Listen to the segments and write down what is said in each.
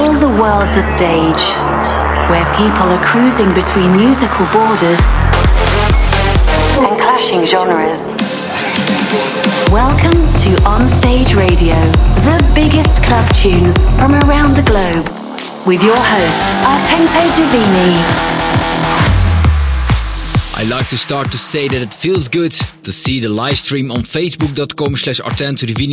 All the world's a stage where people are cruising between musical borders and clashing genres. Welcome to On Stage Radio, the biggest club tunes from around the globe, with your host, Artento Divini. I like to start to say that it feels good to see the live stream on facebook.com slash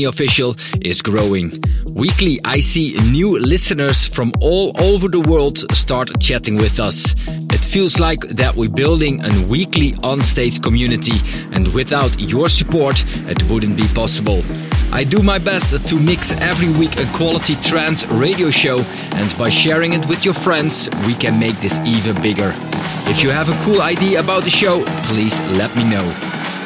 official is growing. Weekly I see new listeners from all over the world start chatting with us. It feels like that we're building a weekly on-stage community and without your support it wouldn't be possible. I do my best to mix every week a quality trance radio show and by sharing it with your friends we can make this even bigger. If you have a cool idea about the show, please let me know.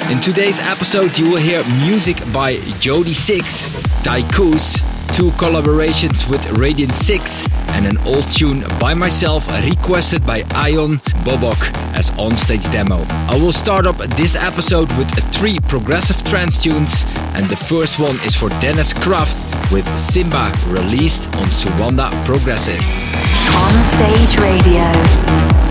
In today's episode, you will hear music by Jody Six, Daikus, two collaborations with Radiant 6, and an old tune by myself requested by Ion Bobok as onstage demo. I will start up this episode with three progressive trance tunes, and the first one is for Dennis Kraft with Simba released on Suanda Progressive. On Stage Radio.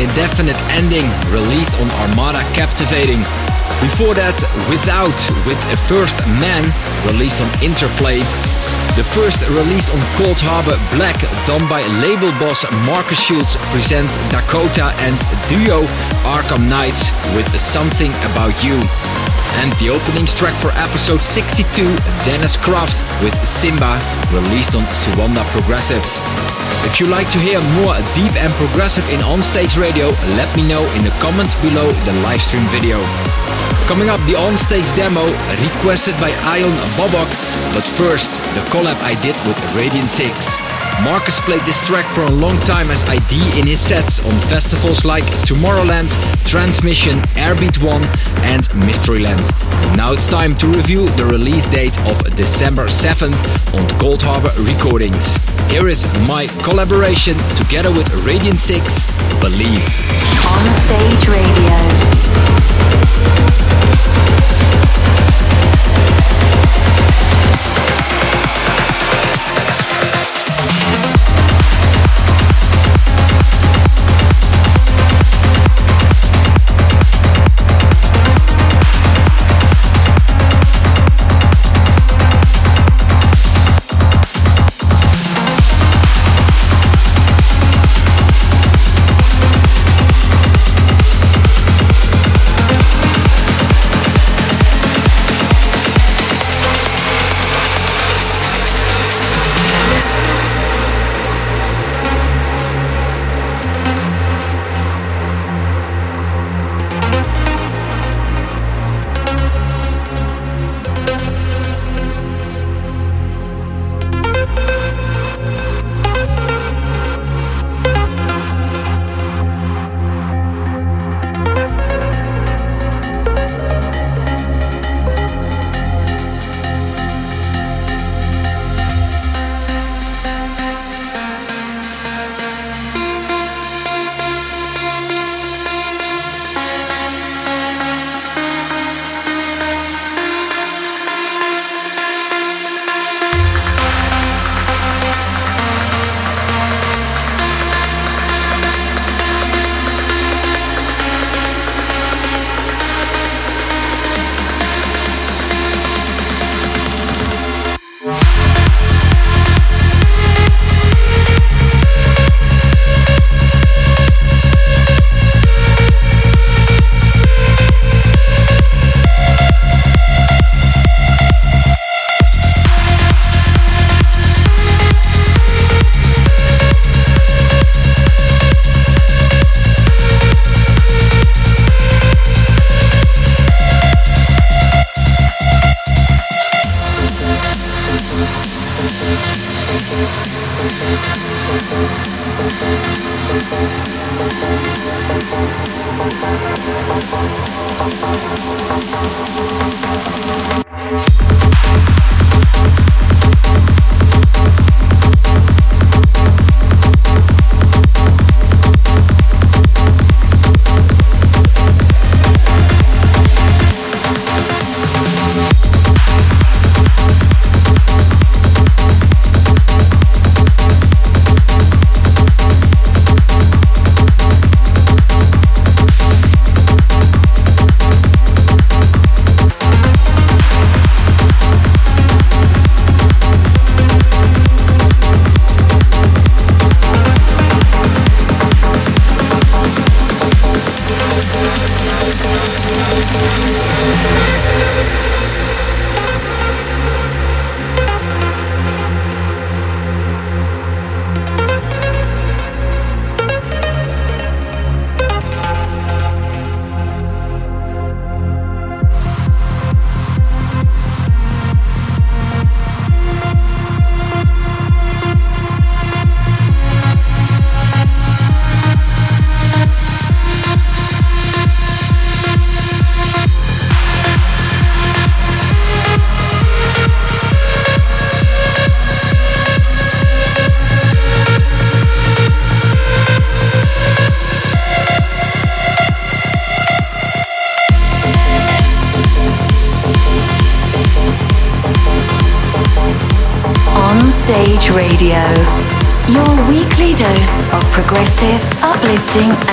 Indefinite Ending, released on Armada Captivating. Before that, Without with a First Man, released on Interplay. The first release on Coldharbour Black, done by label boss Markus Schulz, presents Dakota and duo Arkham Knights with Something About You. And the opening track for episode 62, Dennis Croft with Simba, released on Suanda Progressive. If you like to hear more deep and progressive in onstage radio, let me know in the comments below the livestream video. Coming up, the onstage demo requested by Ion Bobok, but first, the collab I did with Radiant 6. Markus played this track for a long time as ID in his sets on festivals like Tomorrowland, Transmission, Airbeat One and Mysteryland. Now it's time to reveal the release date of December 7th on Coldharbour Recordings. Here is my collaboration together with Radiant 6, Believe. On Stage Radio.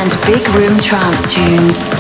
And big room trance tunes.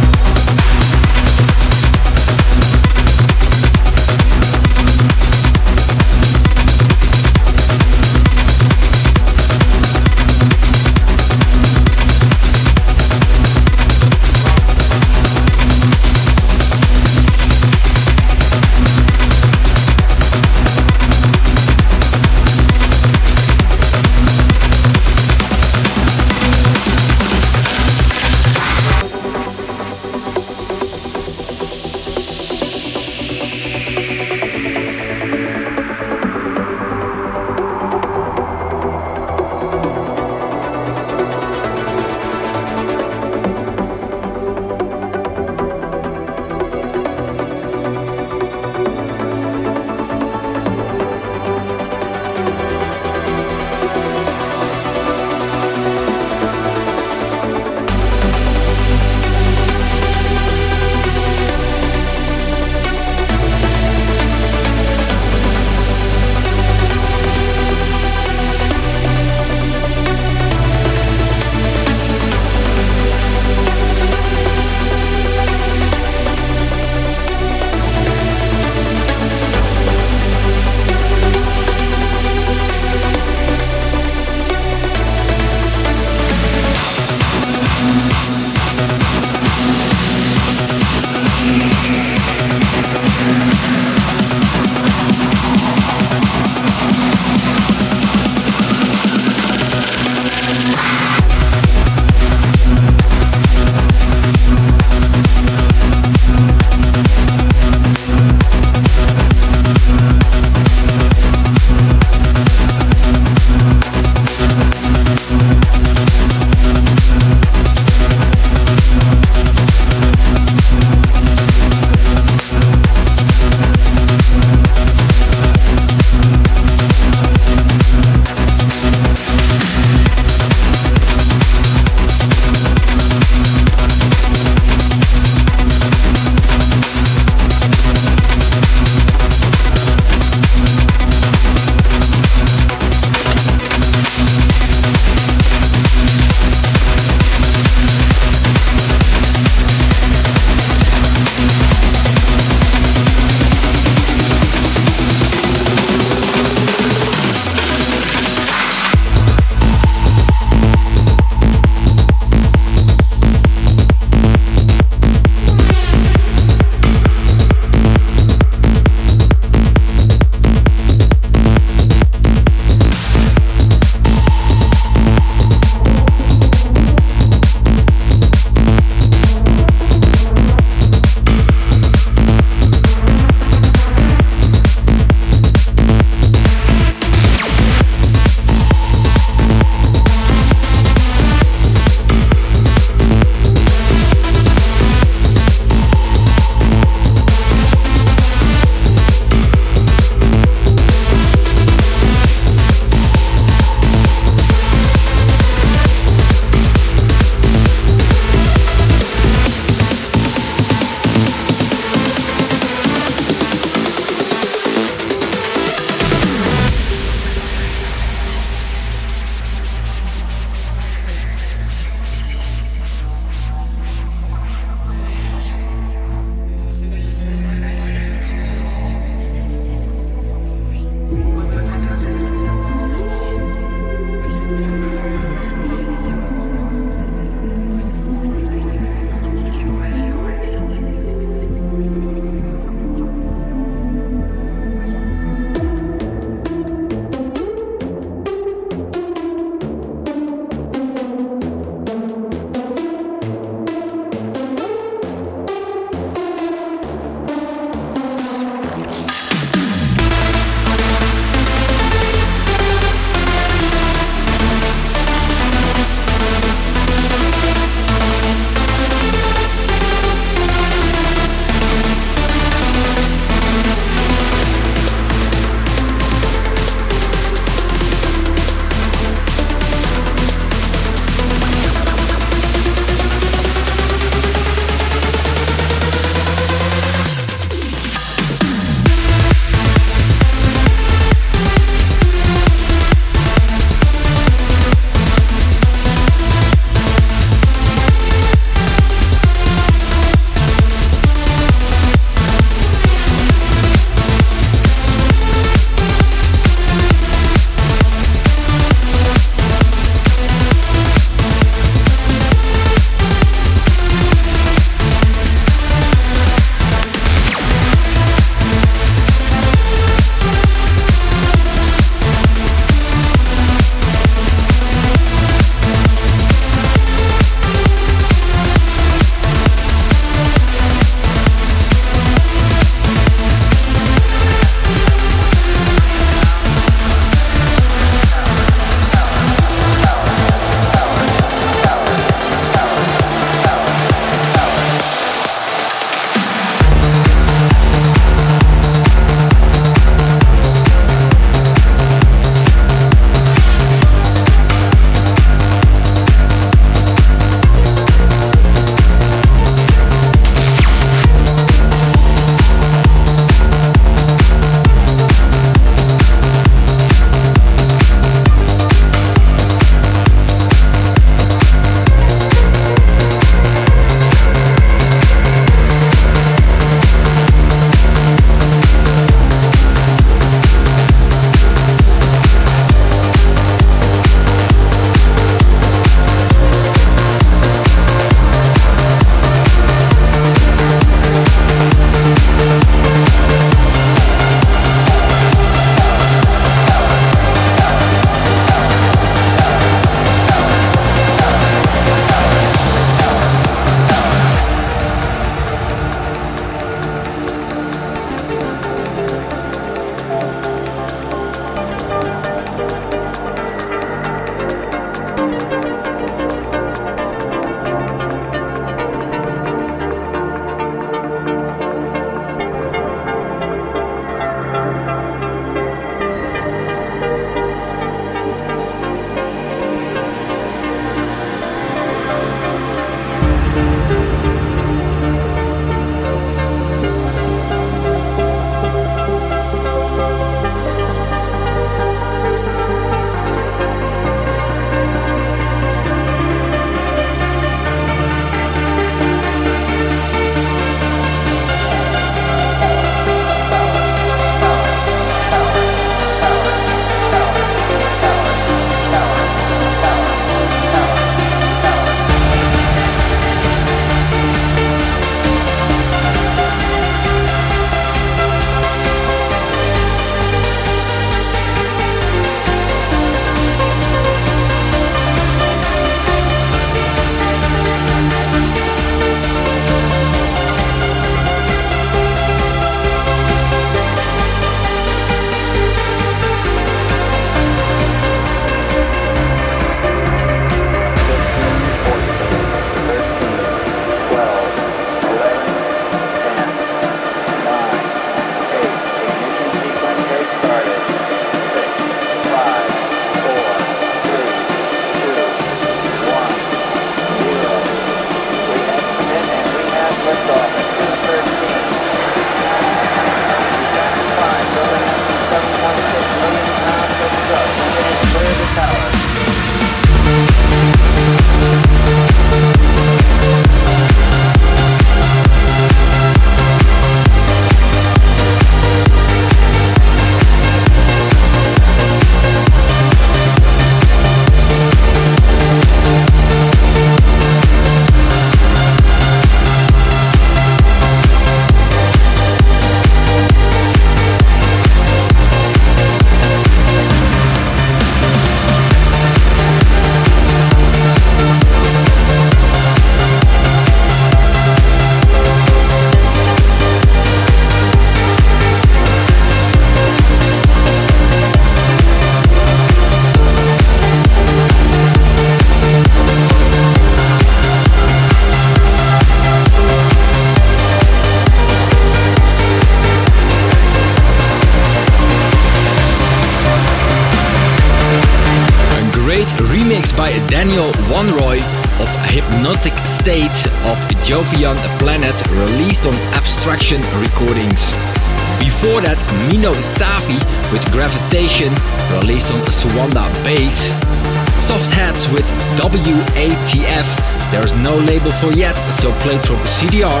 For yet, so played from CDR.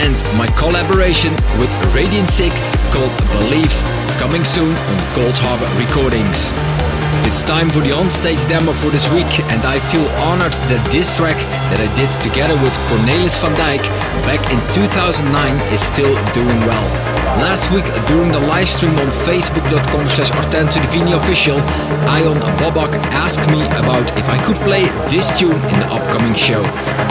And my collaboration with Radion6 called Believe, coming soon on Coldharbour Recordings. It's time for the on-stage demo for this week and I feel honored that this track that I did together with Cornelis van Dijk back in 2009 is still doing well. Last week during the live stream on facebook.com slash official, Ion Bobak asked me about if I could play this tune in the upcoming show.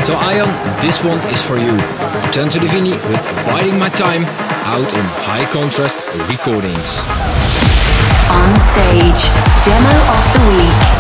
So Ion, this one is for you. Artento Divini with Biding My Time out on High Contrast Recordings. On stage, demo of the week.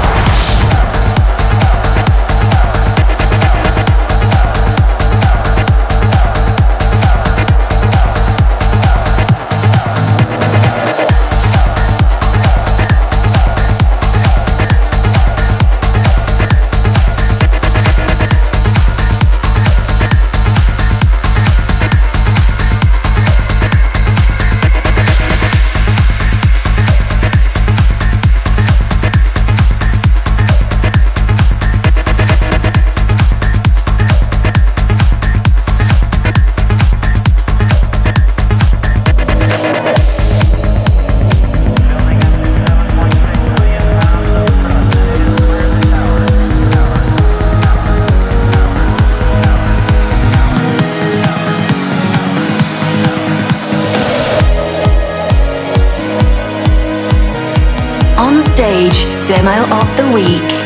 Demo of the Week.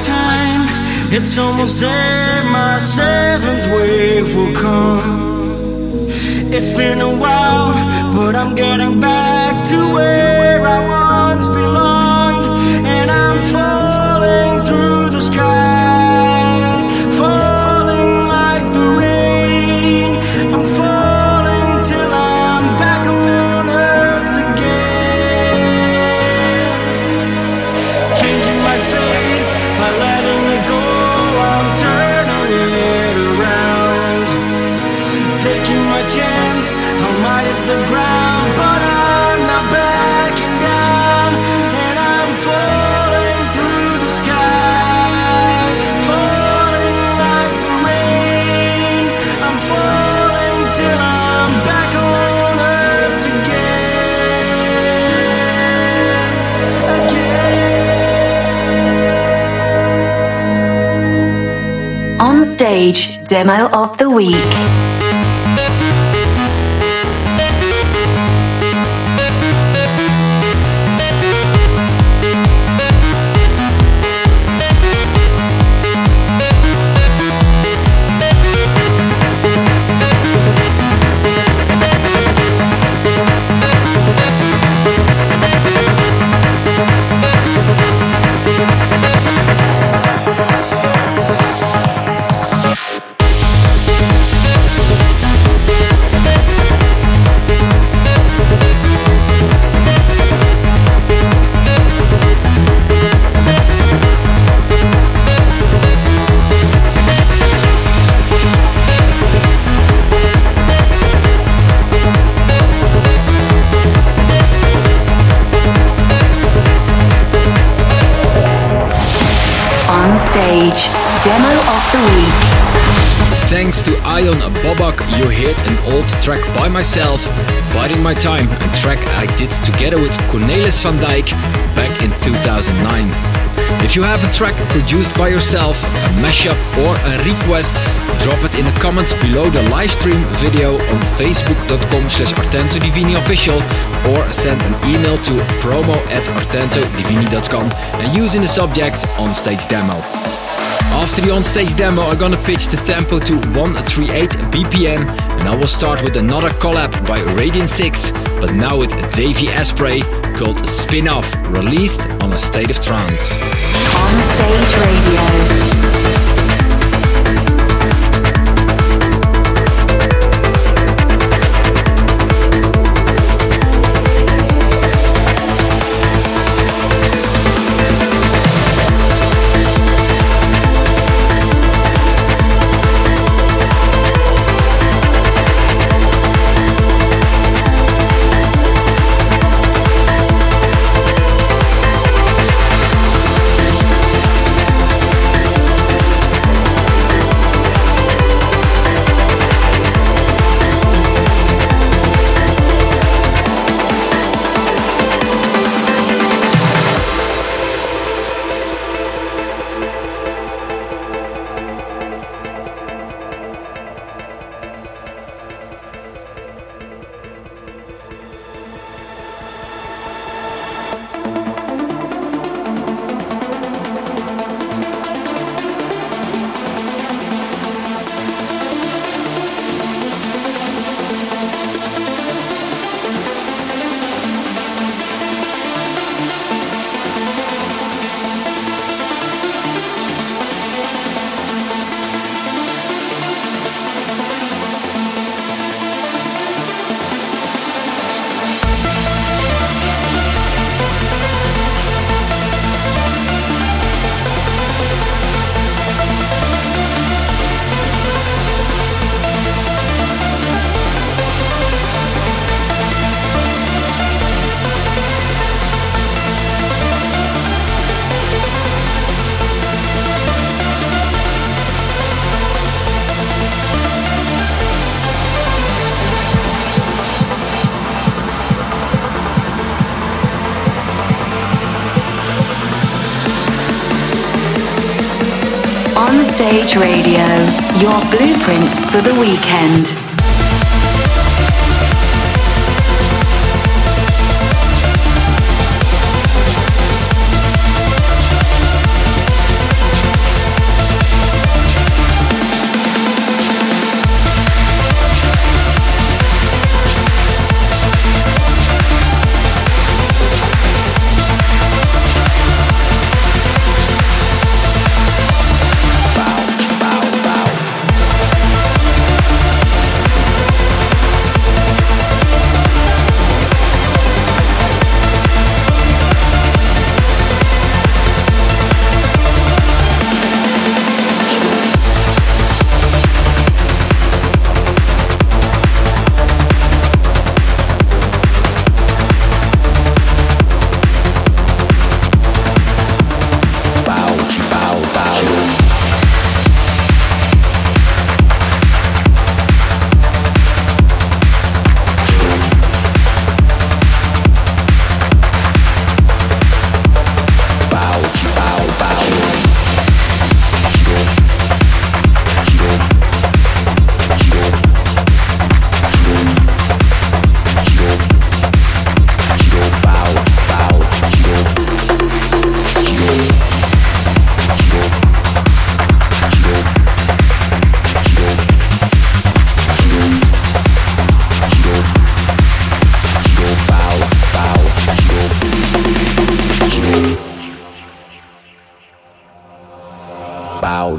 Time, it's almost there, my seventh wave will come. It's been a while, but I'm getting back to where Stage Demo of the Week. Thanks to Ion Bobak, you heard an old track by myself, Biding My Time, a track I did together with Cornelis van Dijk back in 2009. If you have a track produced by yourself, a mashup or a request, drop it in the comments below the livestream video on facebook.com slash official or send an email to promo at artentodivini.com and use in the subject on stage demo. After the on-stage demo, I'm gonna pitch the tempo to 138 BPM, and I will start with another collab by Radion6, but now with Davey Asprey called Spin Off, released on a State of Trance. On Stage Radio. Blueprint for the weekend.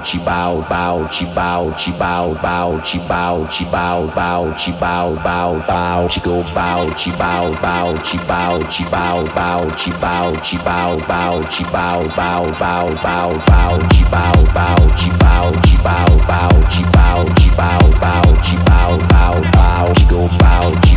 Te bow bow te bow te bow bow te bow te bow bow te bow bow bow te go bow te bow bow te bow te bow bow te bow te bow bow te bow bow bow bow bow te bow bow te bow te bow bow te bow te bow bow te bow bow bow te go bow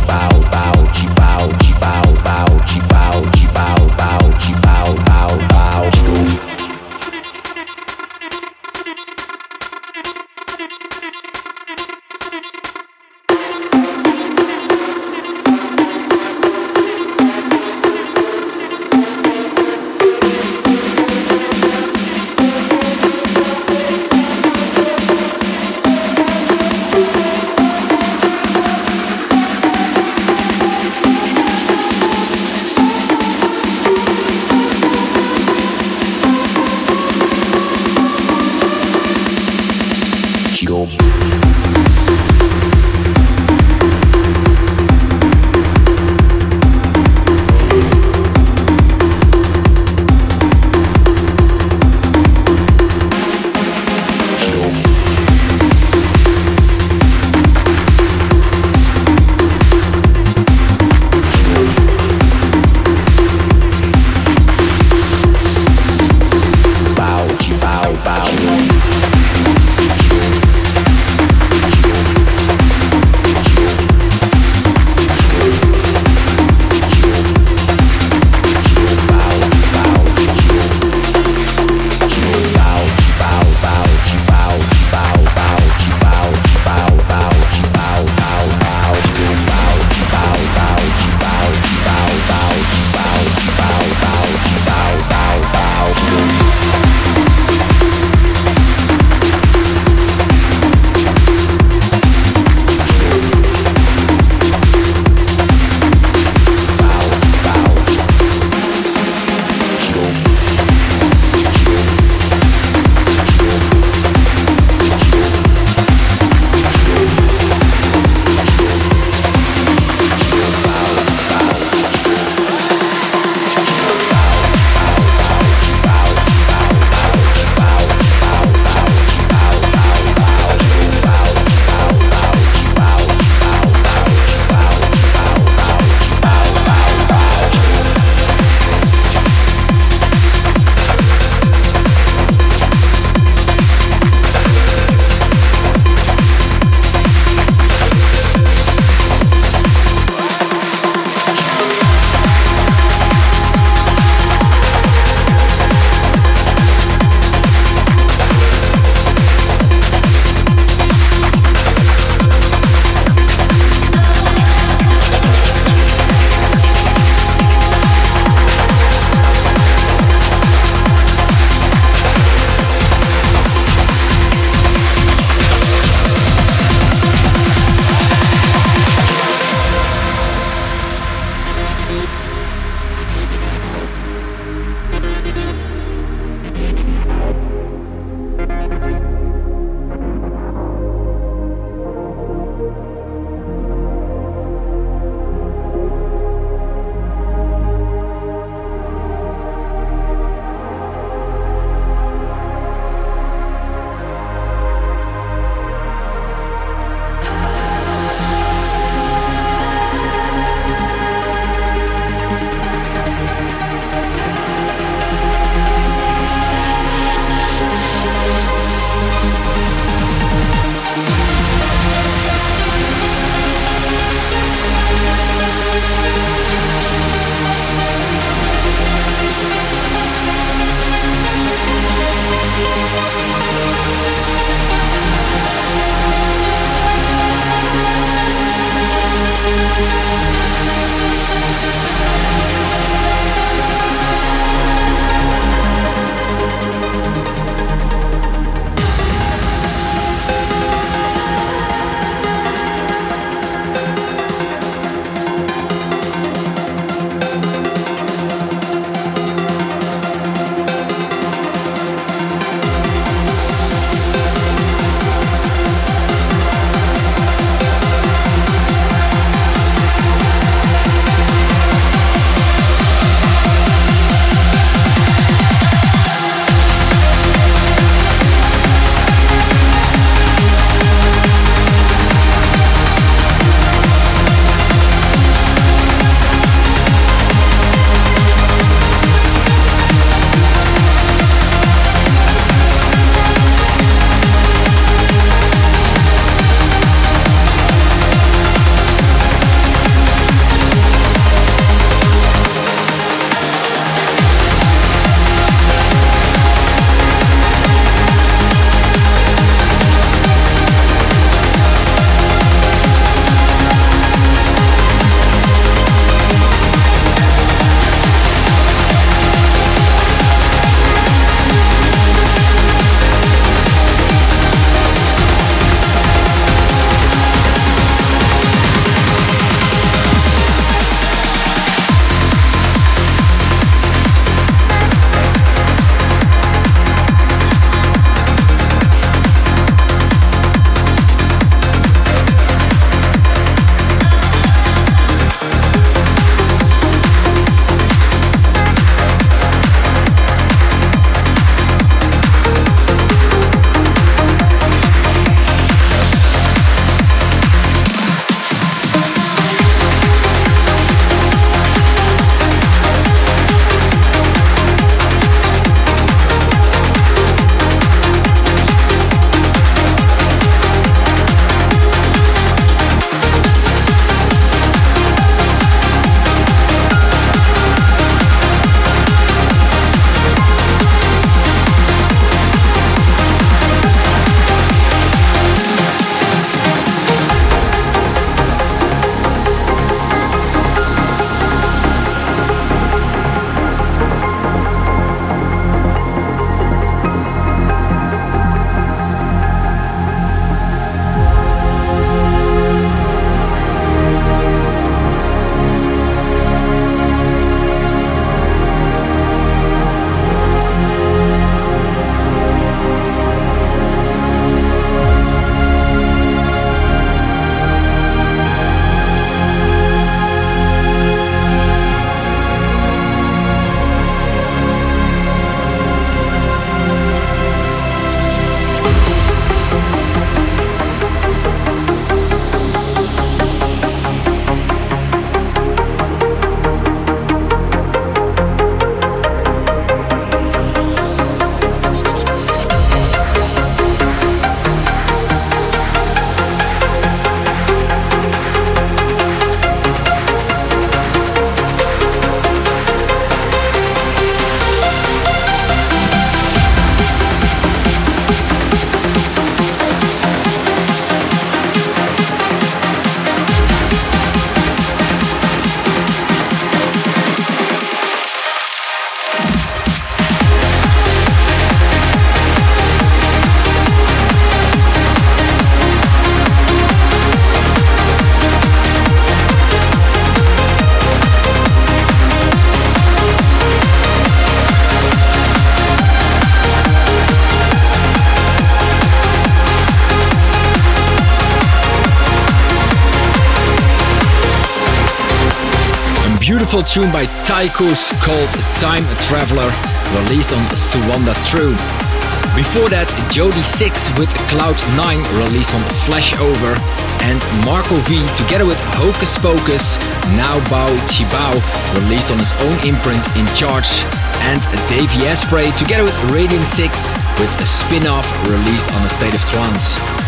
beautiful tune by Tychus called Time Traveler, released on Suanda True. Before that, Jody 6 with Cloud9 released on Flashover, and Marco V together with Hocus Pocus, Now Bow Chibao, released on his own imprint In Charge, and Davey Asprey together with Radion6 with a spin-off released on A State of Trance.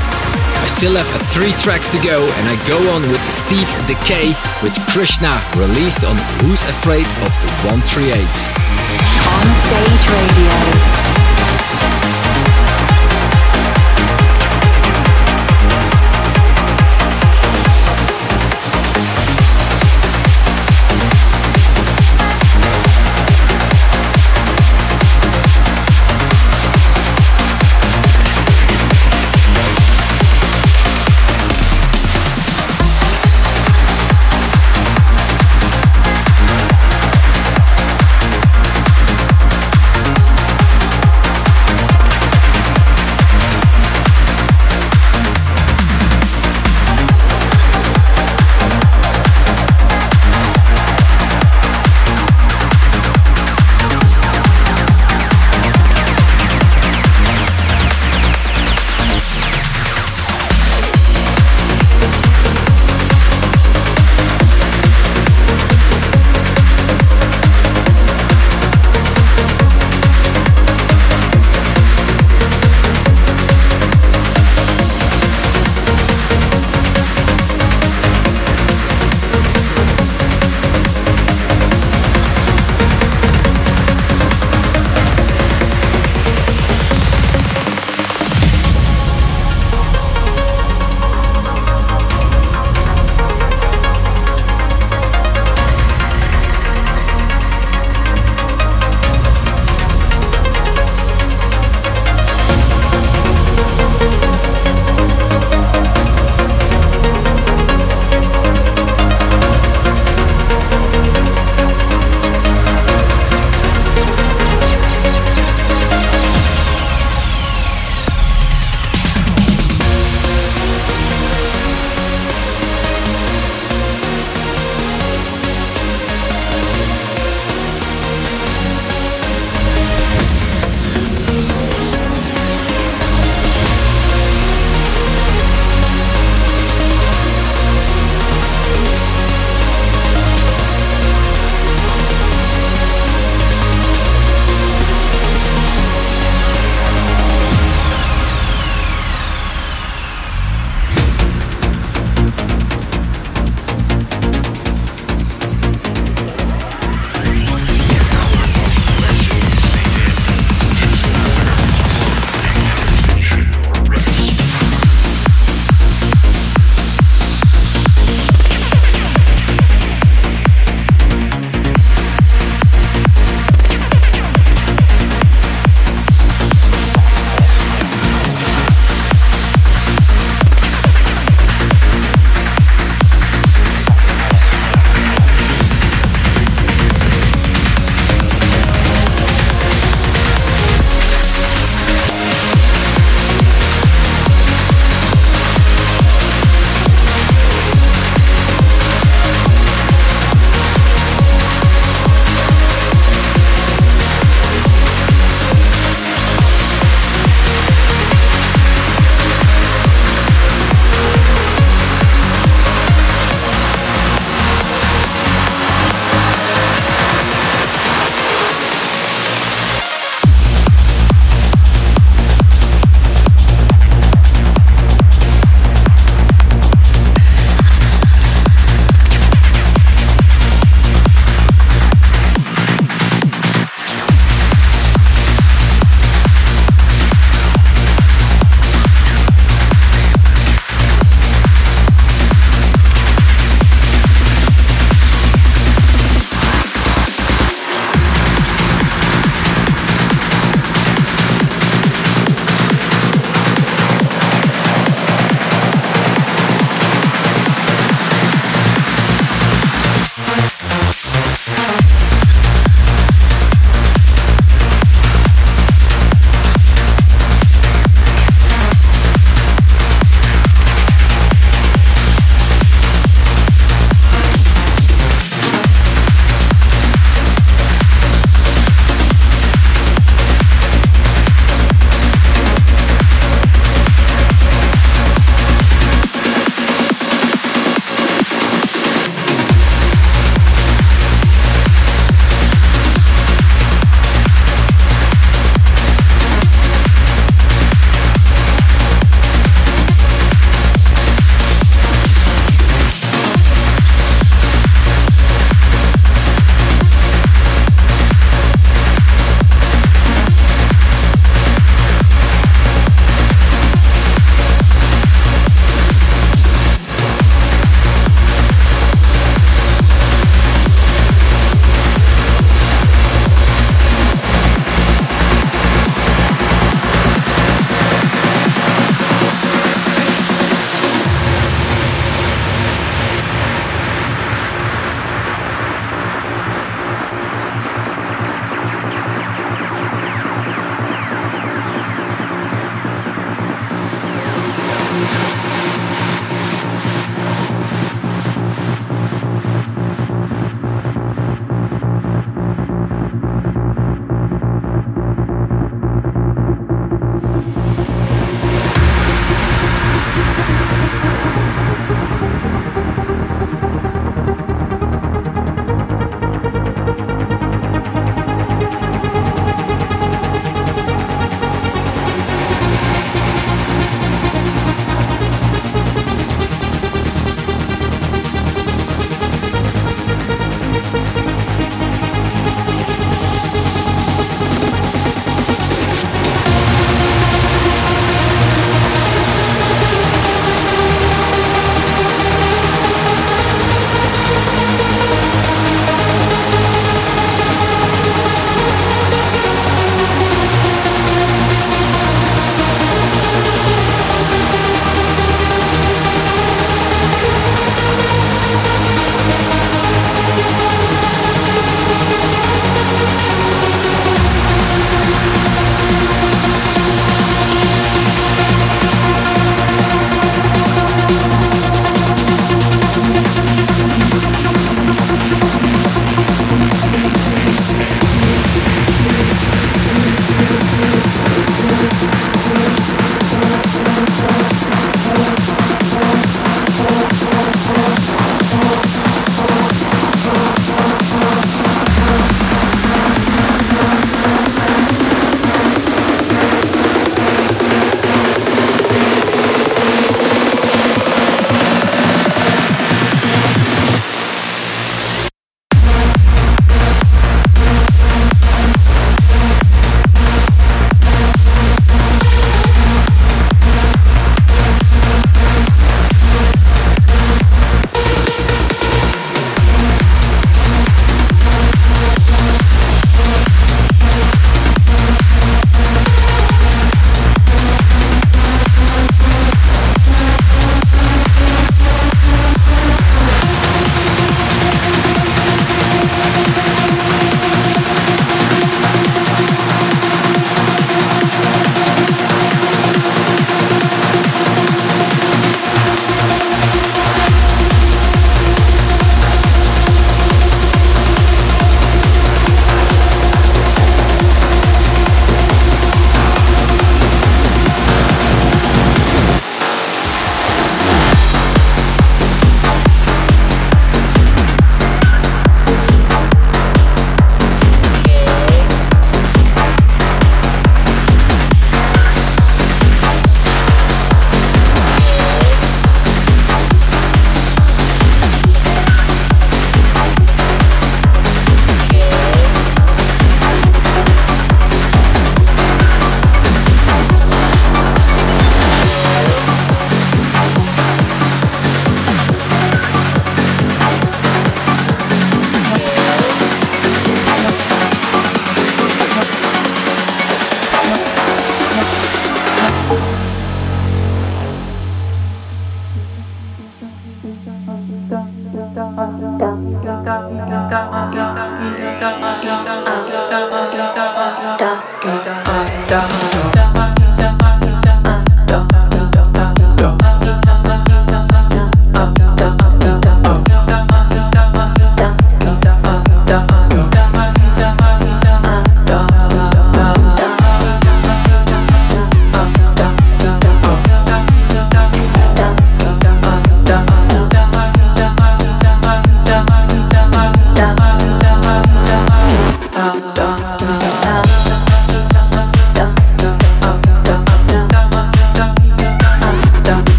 I still have uh, three tracks to go, and I go on with Steve Dekay with Krishna, released on Who's Afraid of 138. On Stage Radio.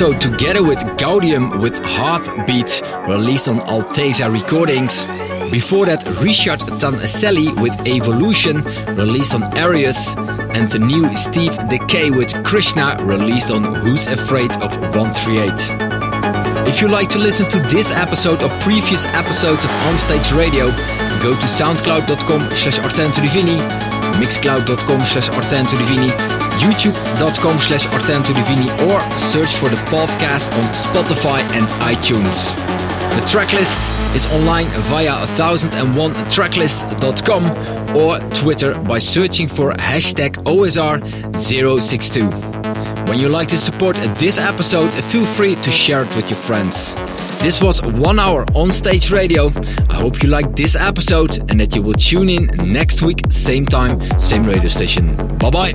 Sato together with Gaudium with Heartbeat, released on Alteza Recordings. Before that, Richard Tanselli with Evolution, released on Arius, and the new Steve Dekay with Krishna, released on Who's Afraid of 138. If you like to listen to this episode or previous episodes of Onstage Radio, go to soundcloud.com slash mixcloud.com slash youtube.com slash artentodivini, or search for the podcast on Spotify and iTunes. The tracklist is online via 1001tracklist.com or Twitter by searching for hashtag OSR062. When you like to support this episode, feel free to share it with your friends. This was one hour on stage radio. I hope you liked this episode and that you will tune in next week, same time, same radio station. Bye bye.